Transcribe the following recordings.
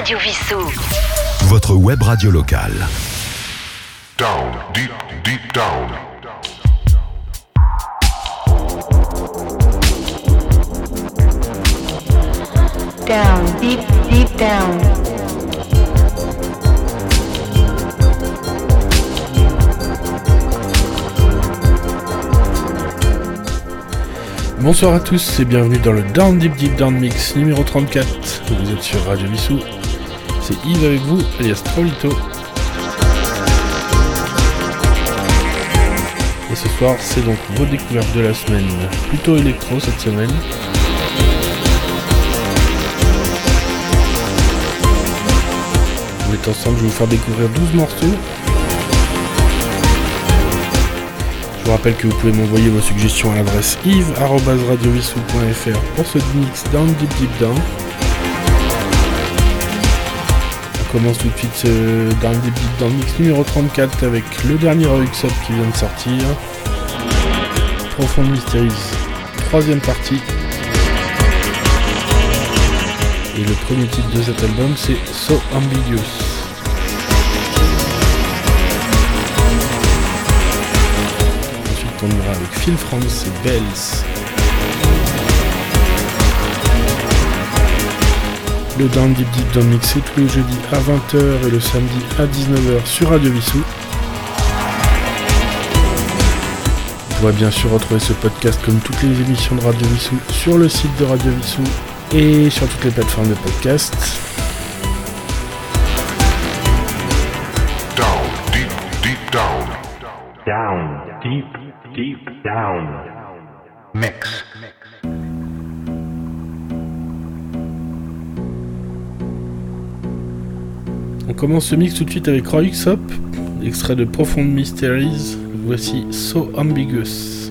Radio Vissou. Votre web radio locale. Down, deep, deep down. Down, deep, deep down. Bonsoir à tous et bienvenue dans le Down Deep Deep Down Mix numéro 34. Vous êtes sur Radio Vissou. Yves avec vous, alias Trolito. Et ce soir, c'est donc vos découvertes de la semaine. Plutôt électro cette semaine. On est ensemble, je vais vous faire découvrir 12 morceaux. Je vous rappelle que vous pouvez m'envoyer vos suggestions à l'adresse yves.radiovissou.fr pour ce mix Down Deep Deep Down. Commence tout de suite ce Down Deep Deep Down mix numéro 34 avec le dernier Rux Up qui vient de sortir. Profonde Mysteries, troisième partie. Et le premier titre de cet album c'est So Ambiguous. Ensuite on ira avec Phil France et Bells. Le Down Deep Deep Down Mix c'est tous les jeudis à 20h et le samedi à 19h sur Radio Vissou. Vous pourrez bien sûr retrouver ce podcast comme toutes les émissions de Radio Vissou sur le site de Radio Vissou et sur toutes les plateformes de podcast. Down, deep, deep down. Down, deep, deep down. Mix. Commence ce mix tout de suite avec Roy Up, extrait de Profound Mysteries. Voici So Ambiguous.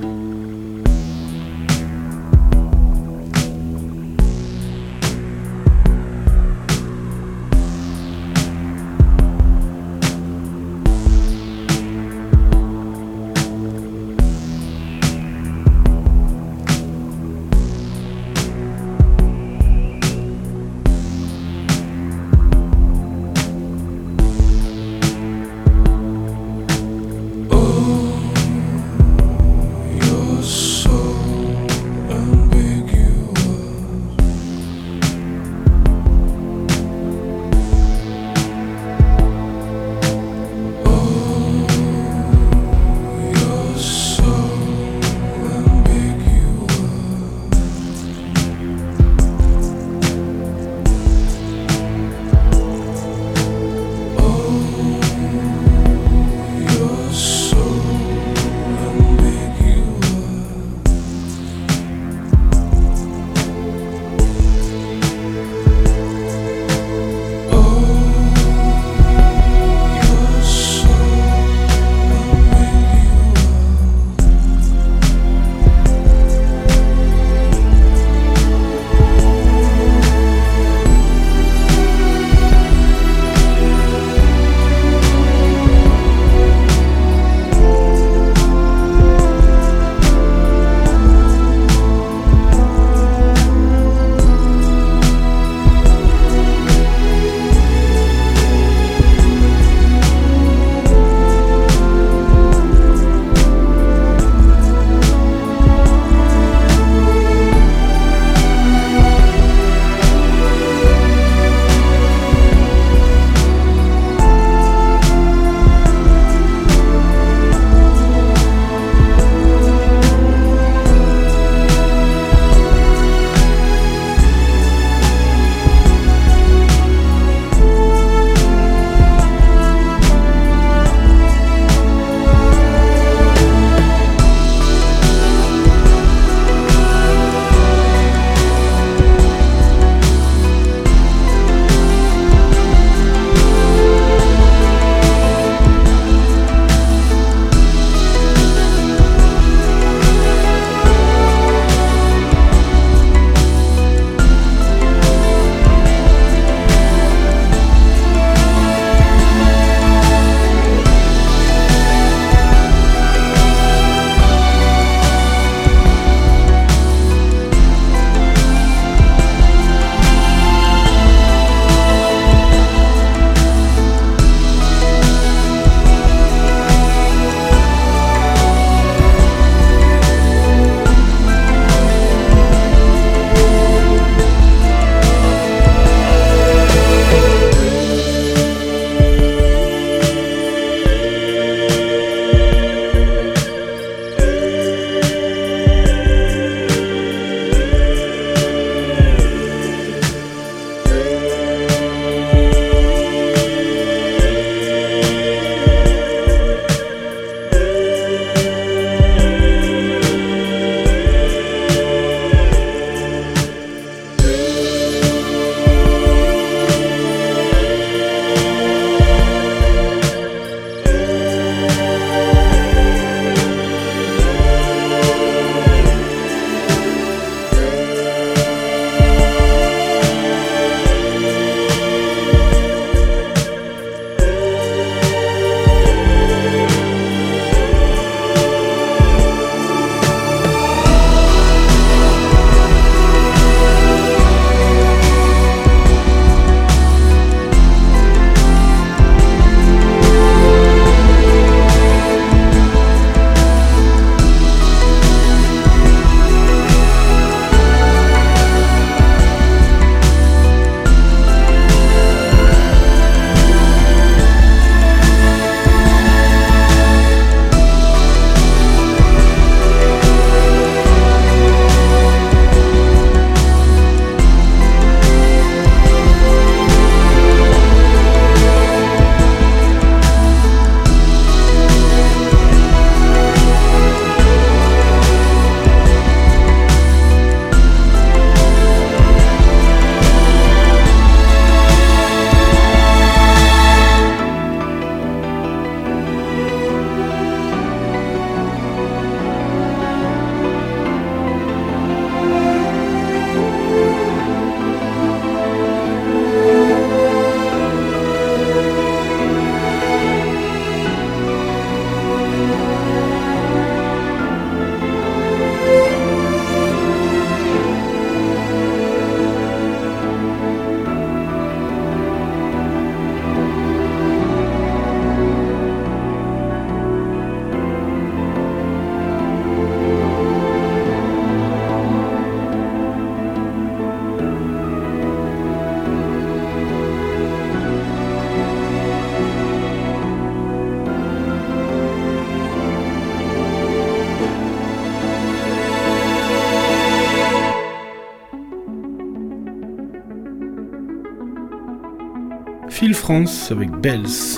France avec Bells.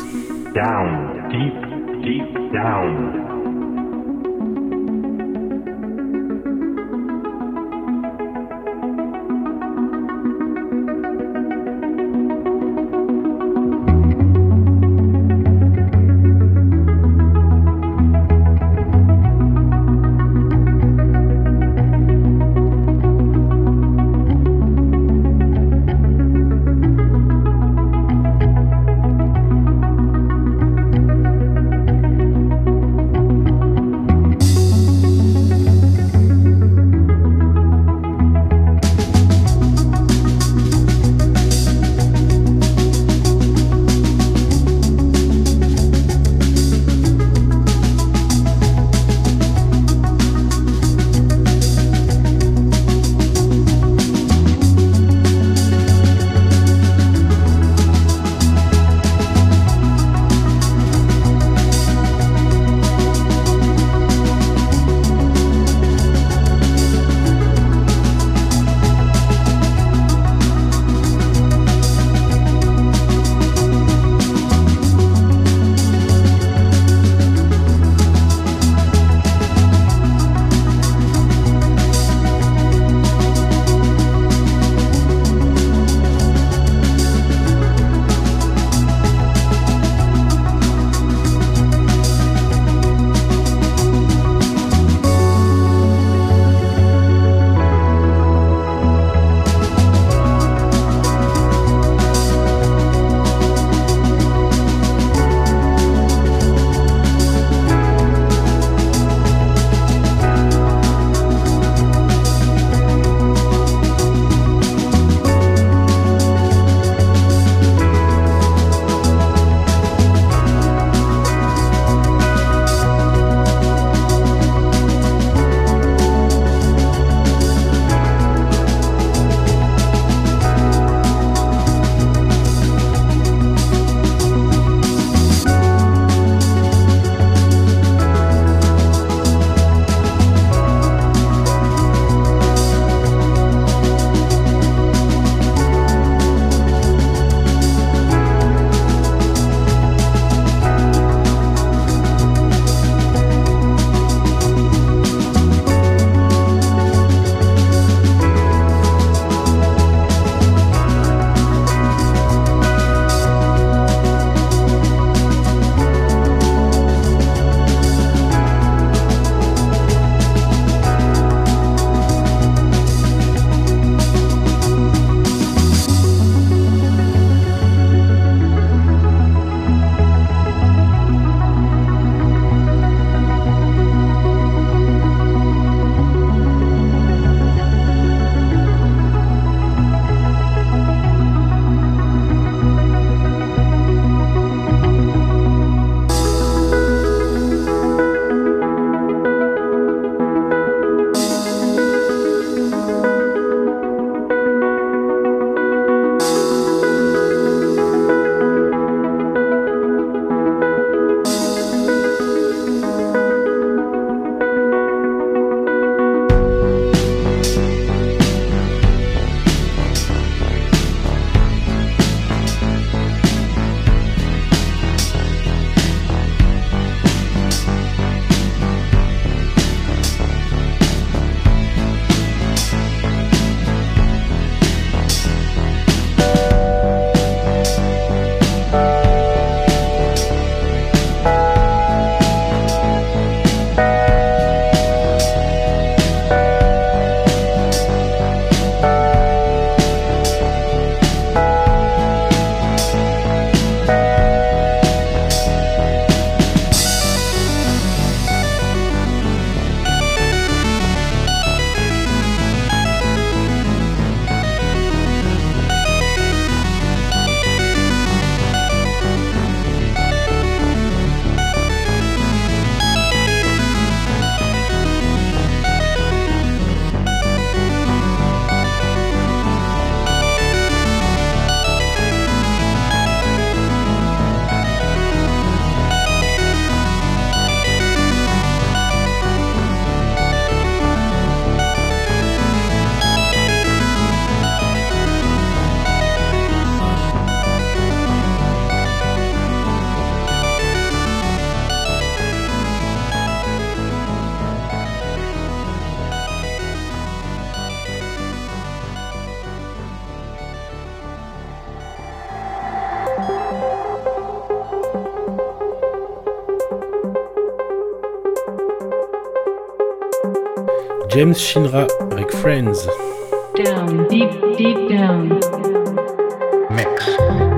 Down, deep, deep down. James Shinra avec Friends. Down, deep, deep down. Mix.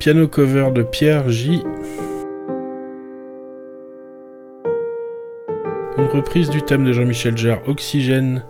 Piano cover de Pierre J. Une reprise du thème de Jean-Michel Jarre, Oxygène,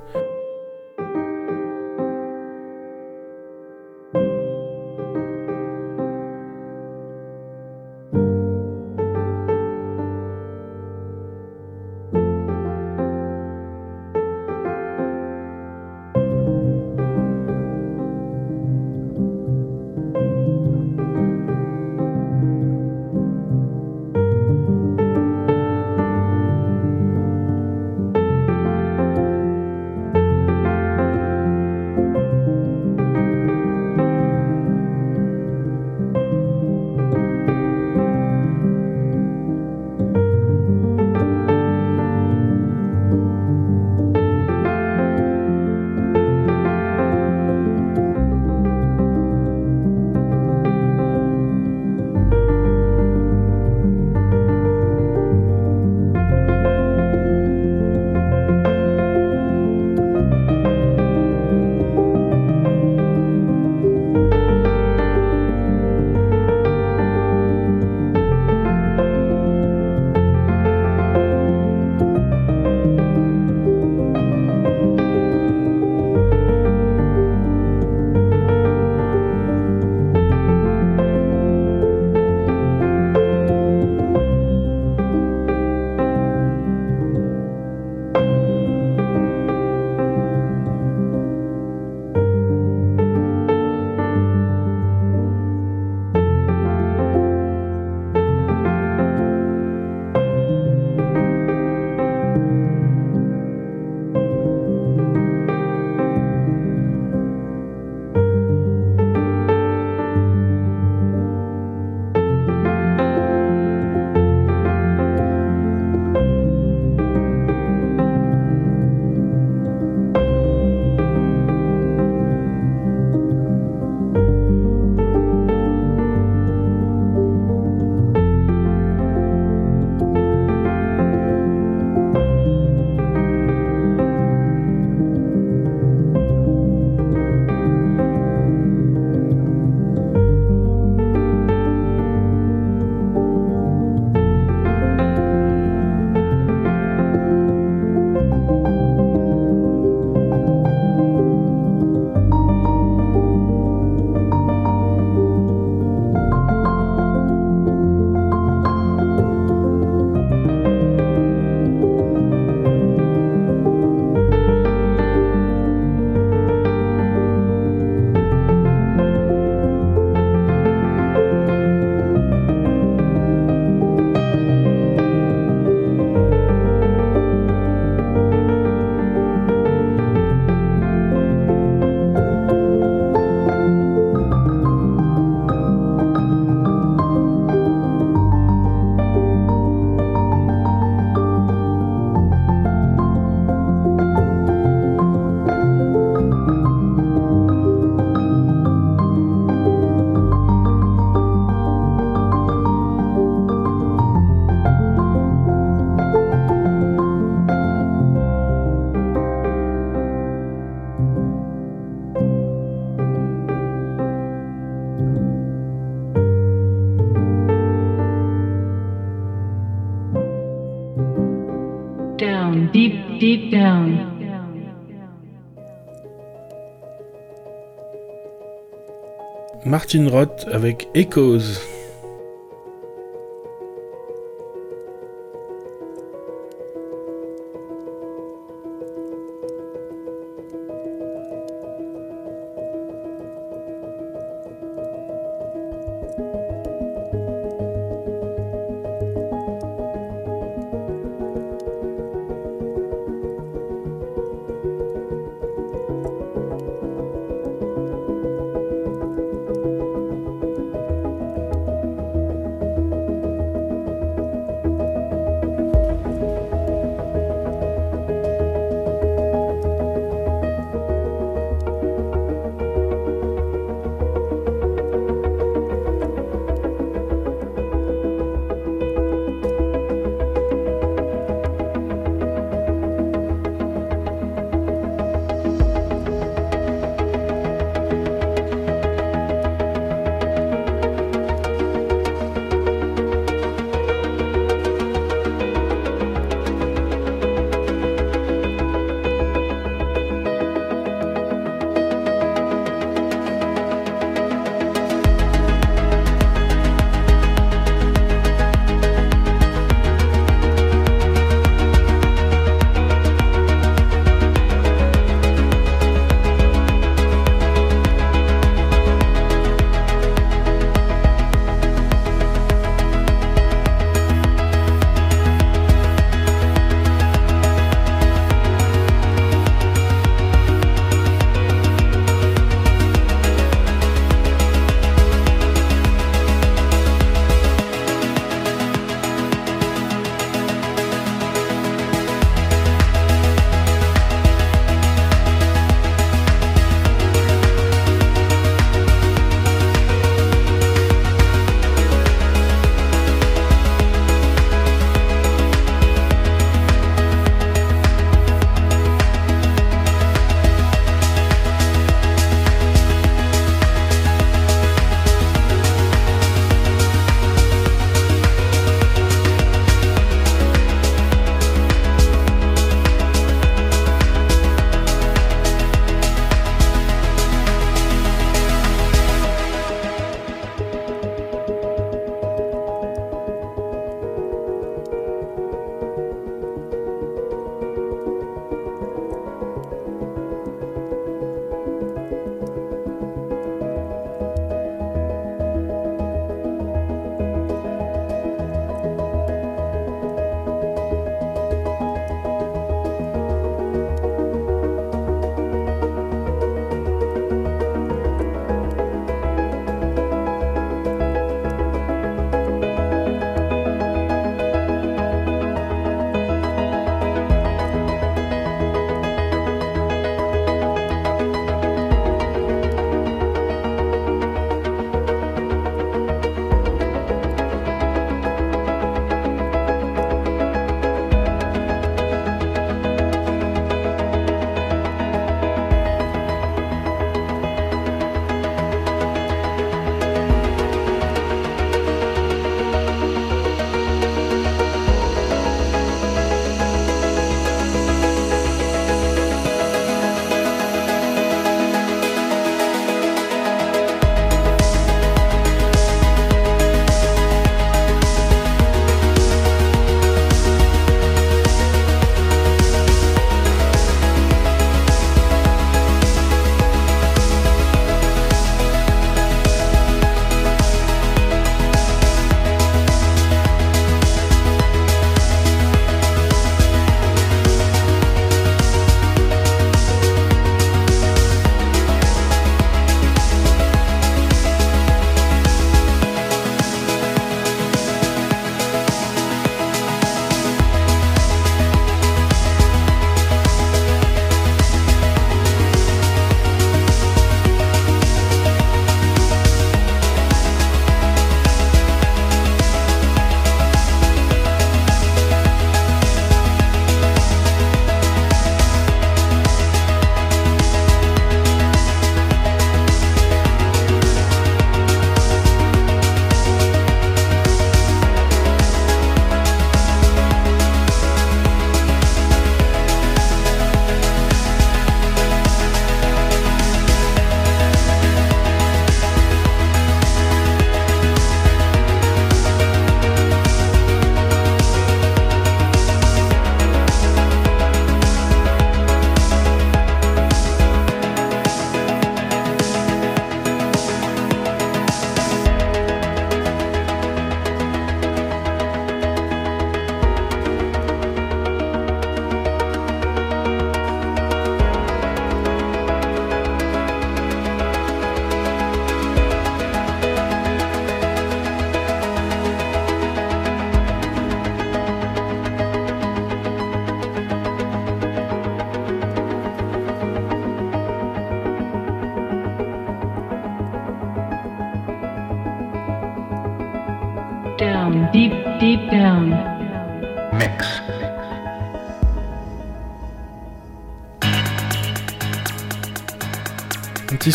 Martin Roth avec Echoes.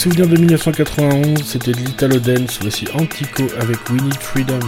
Souvenir de 1991, c'était de l'Italo Dance, voici Antico avec We Need Freedom.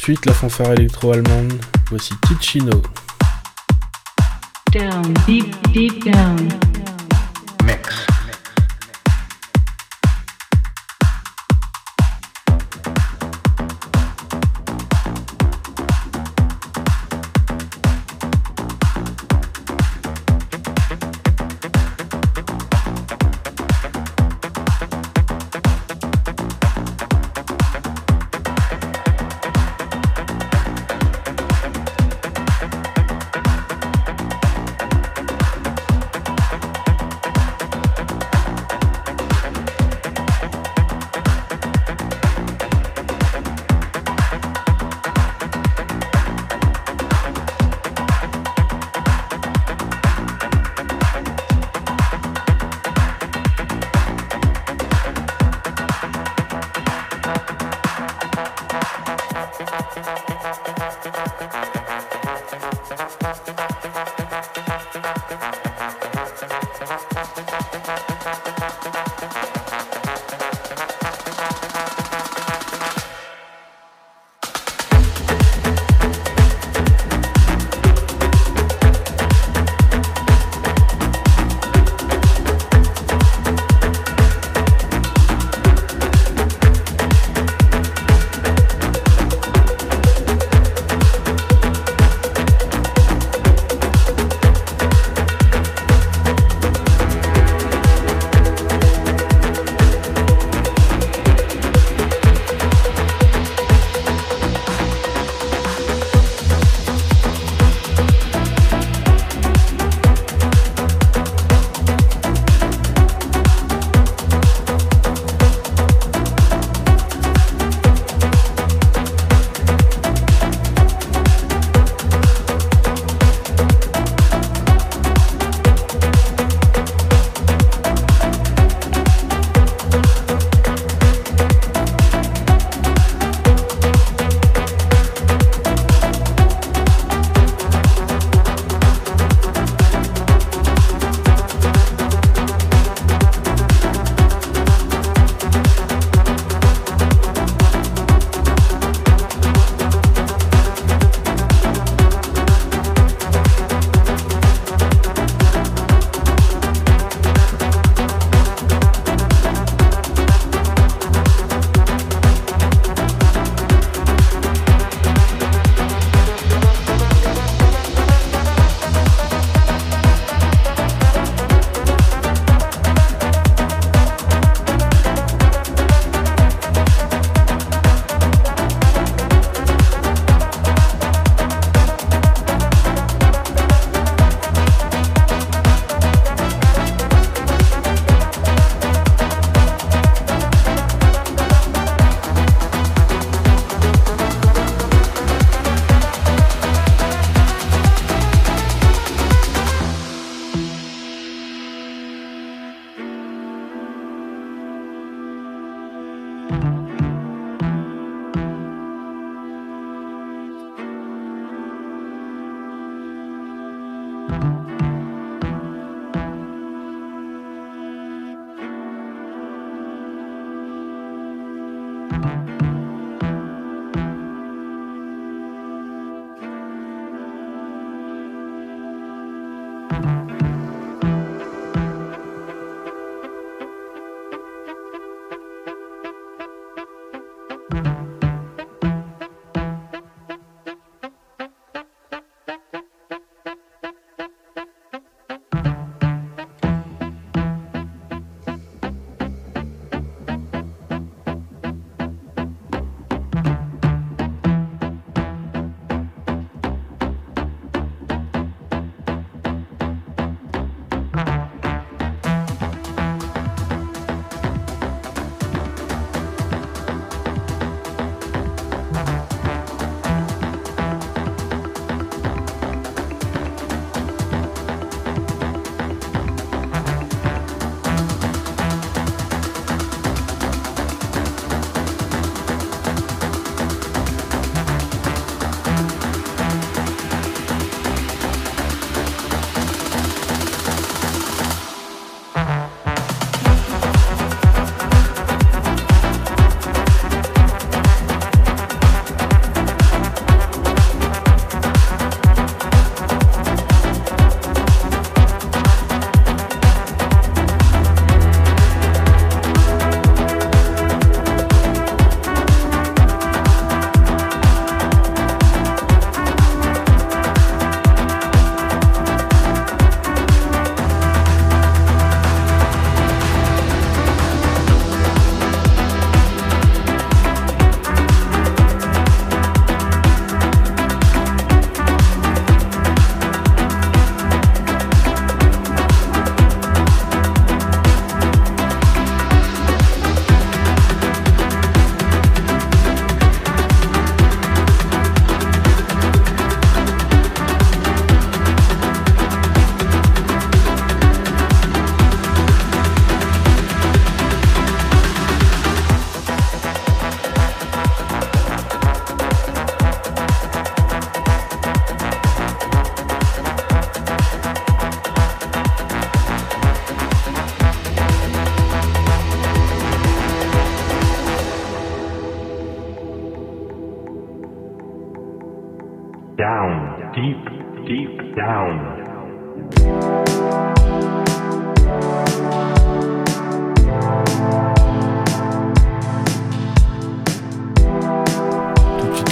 Suite la fanfare électro-allemande. Voici Ticino.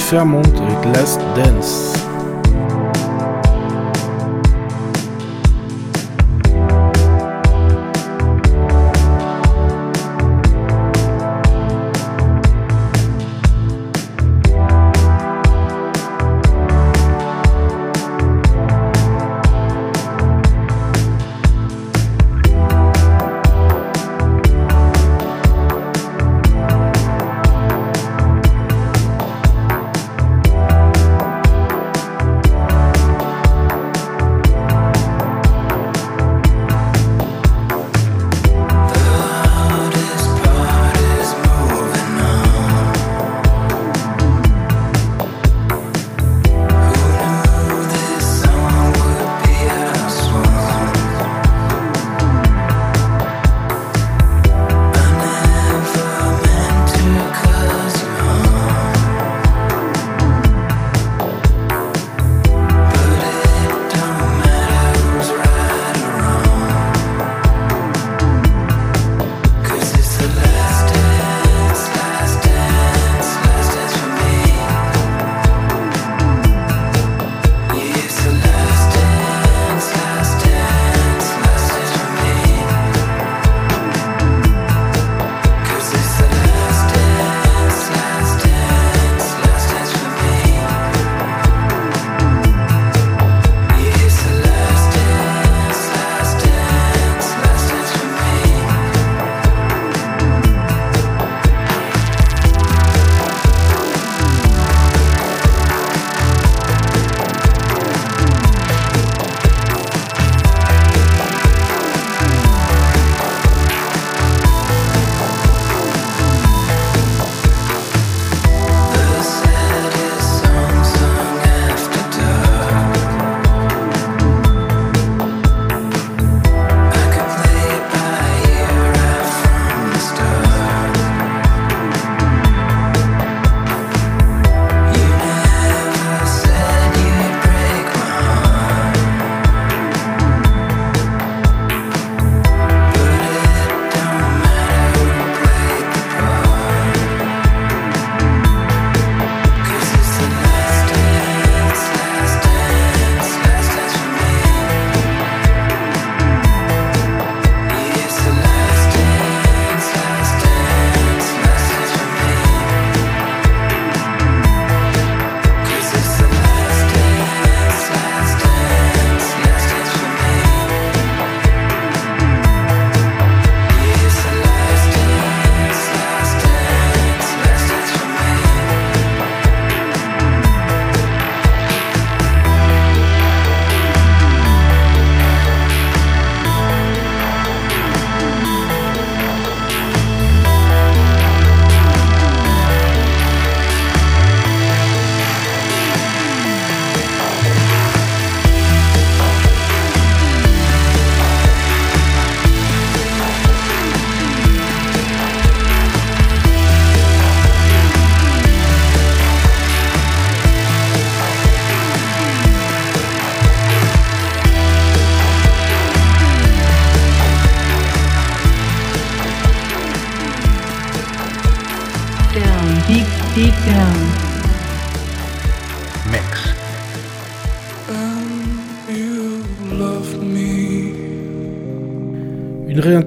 Fairmont avec Last Dance.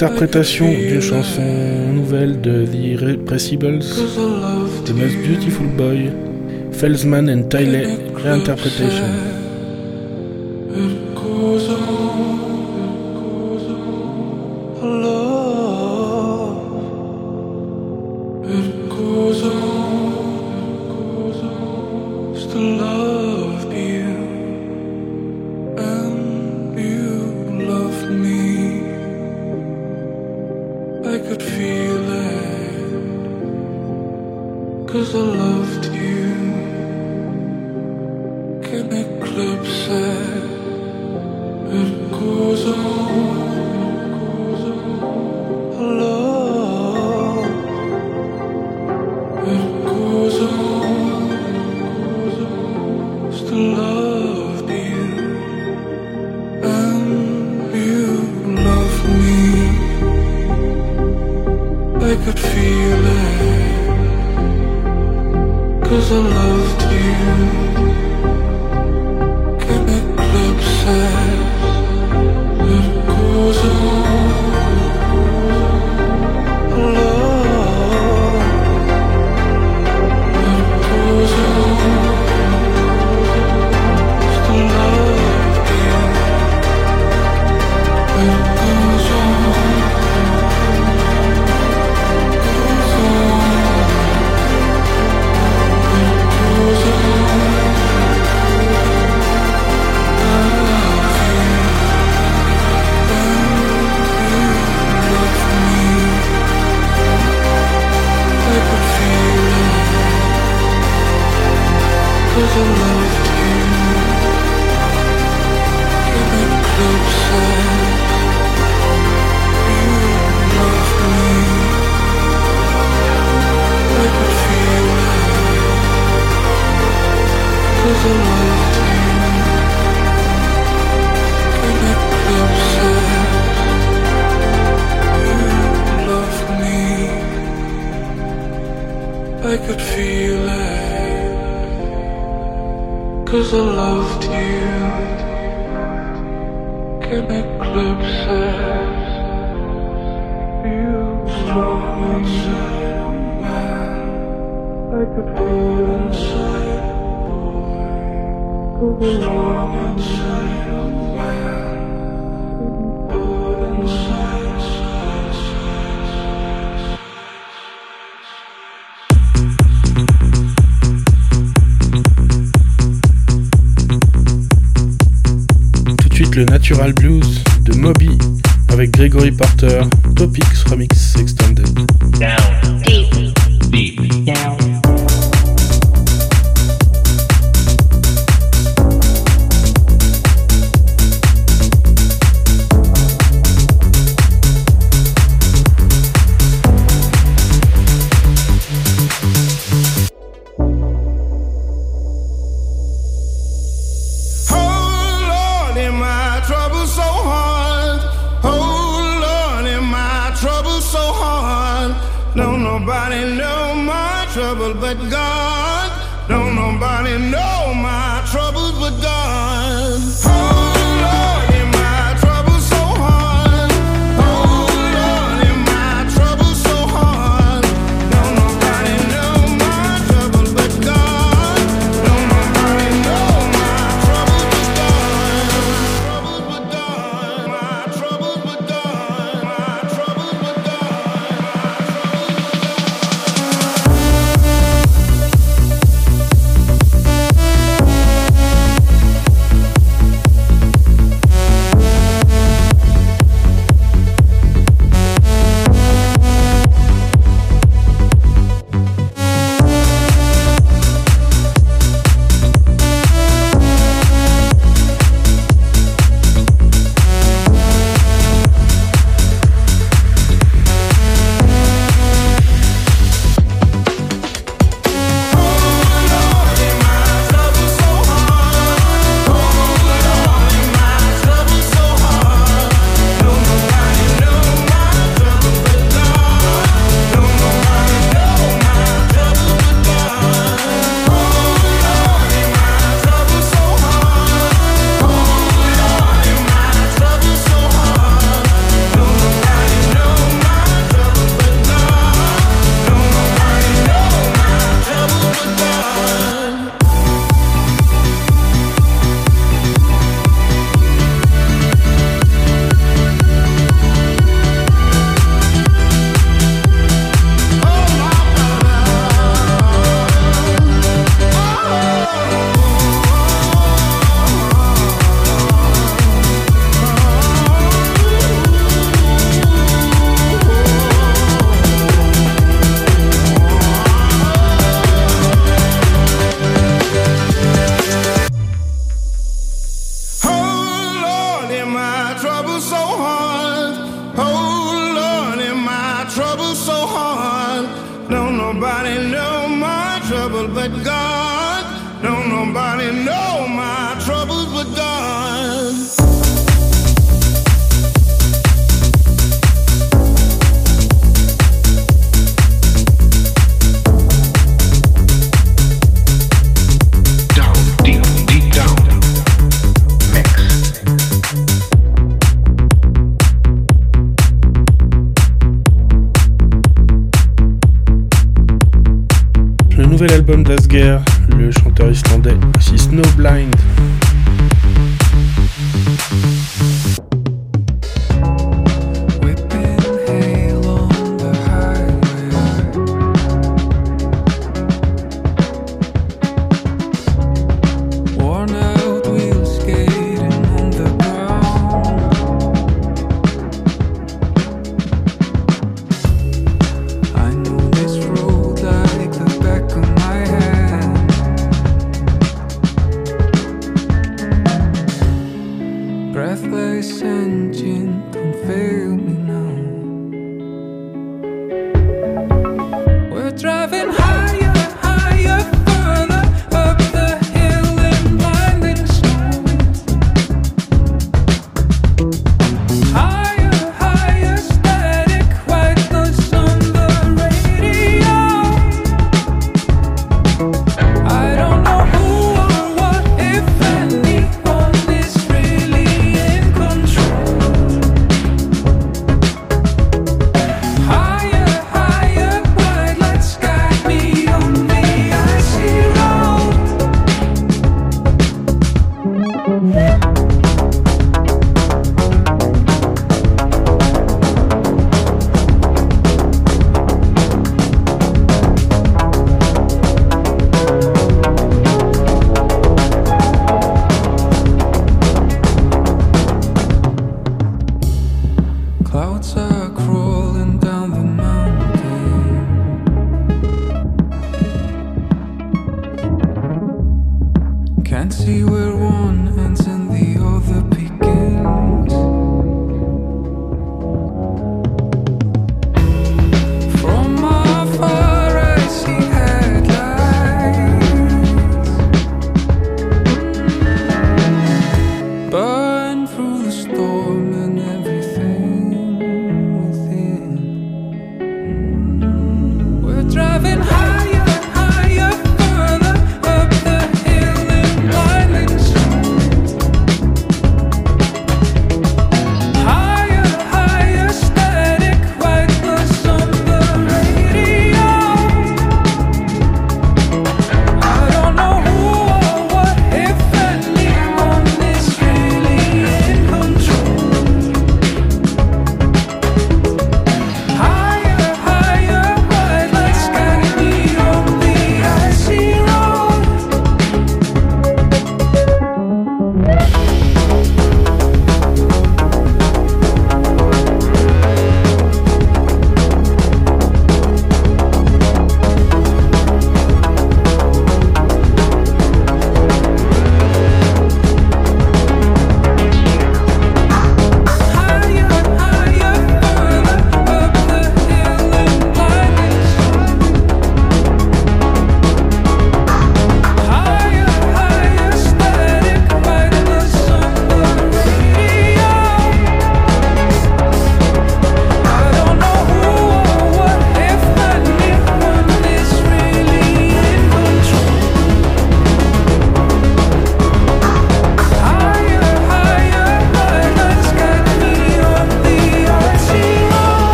Une réinterprétation d'une chanson nouvelle de The Irrepressibles, The Most Beautiful Boy, Felsman and Tiley Reinterpretation. could Cause I love le Natural Blues de Moby avec Gregory Porter, Topics Remix Extended. Album d'Asger, le chanteur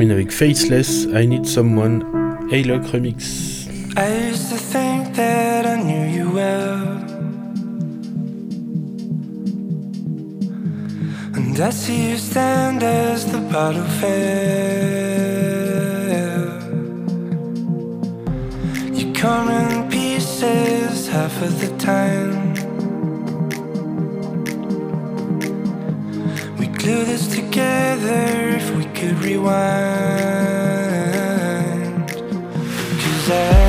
termine avec Faceless, I Need Someone, A-Lock Remix. I used to think that I knew you well. And I see you stand as the bottle fell. You come in pieces half of the time. We glue this together if we could rewind. Cause I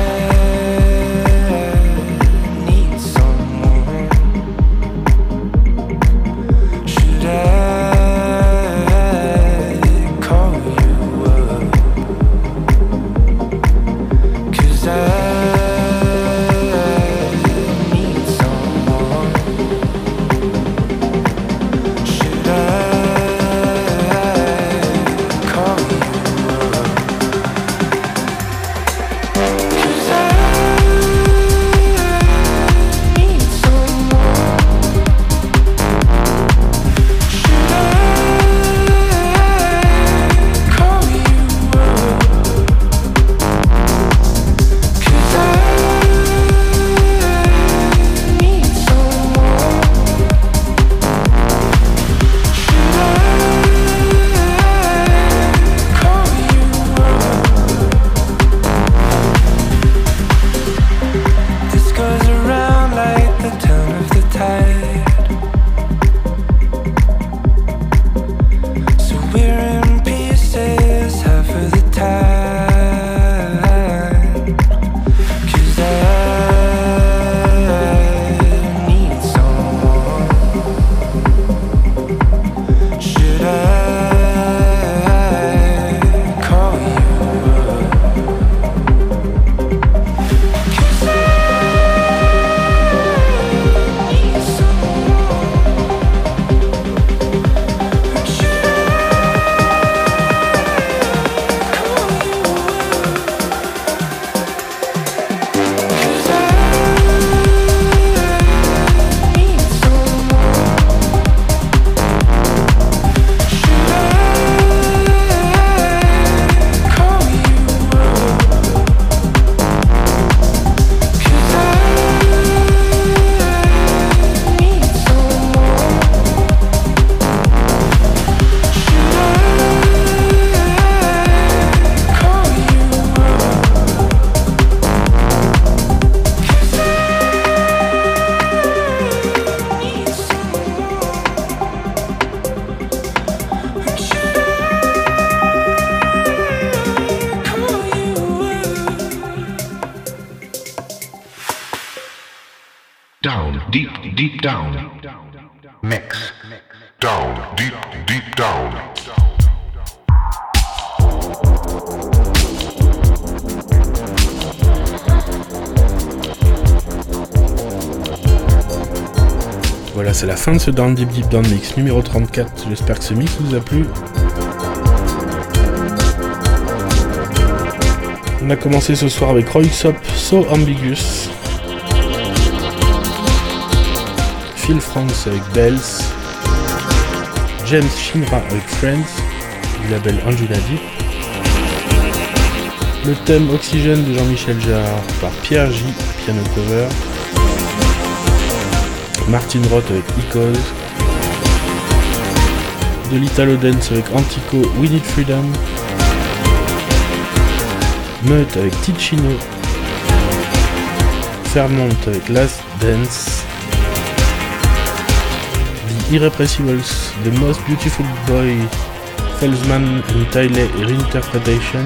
fin de ce Down Deep Deep Down Mix numéro 34. J'espère que ce mix vous a plu. On a commencé ce soir avec Roy Sop, So Ambiguous. Phil Franks avec Bells. James Shinra avec Friends, du label Angela Deep. Le thème Oxygène de Jean-Michel Jarre par Pierre J, piano cover. Martin Roth avec Icos. De l'Italo Dance avec Antico, We Need Freedom. Meute avec Ticino. Fairmont avec Last Dance. The Irrepressibles, The Most Beautiful Boy, Felsman and Tiley Reinterpretation.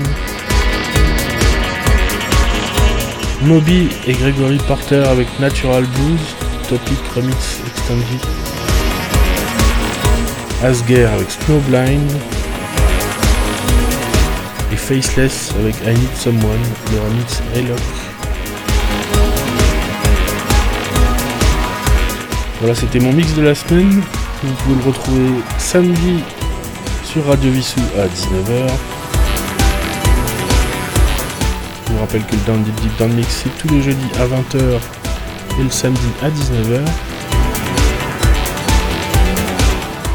Moby et Gregory Porter avec Natural Blues, Topic Remix Extended. Asger avec Snowblind. Et Faceless avec I Need Someone, le remix Relock. Voilà, c'était mon mix de la semaine. Vous pouvez le retrouver samedi sur Radio Vissou à 19h. Je vous rappelle que le Down Deep Deep Down Mix c'est tous les jeudis à 20h et le samedi à 19h.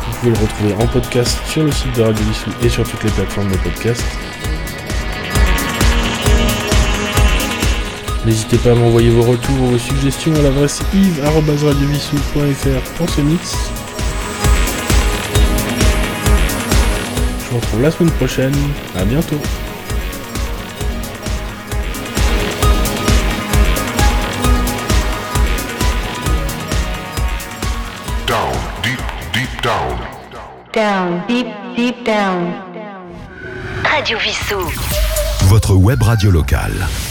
Vous pouvez le retrouver en podcast sur le site de Radio Vissou et sur toutes les plateformes de podcast. N'hésitez pas à m'envoyer vos retours ou vos suggestions à l'adresse yves.radiovissou.fr pour ce mix. Je vous retrouve la semaine prochaine. À bientôt. Down, deep, deep down. Radio Vissou. Votre web radio locale.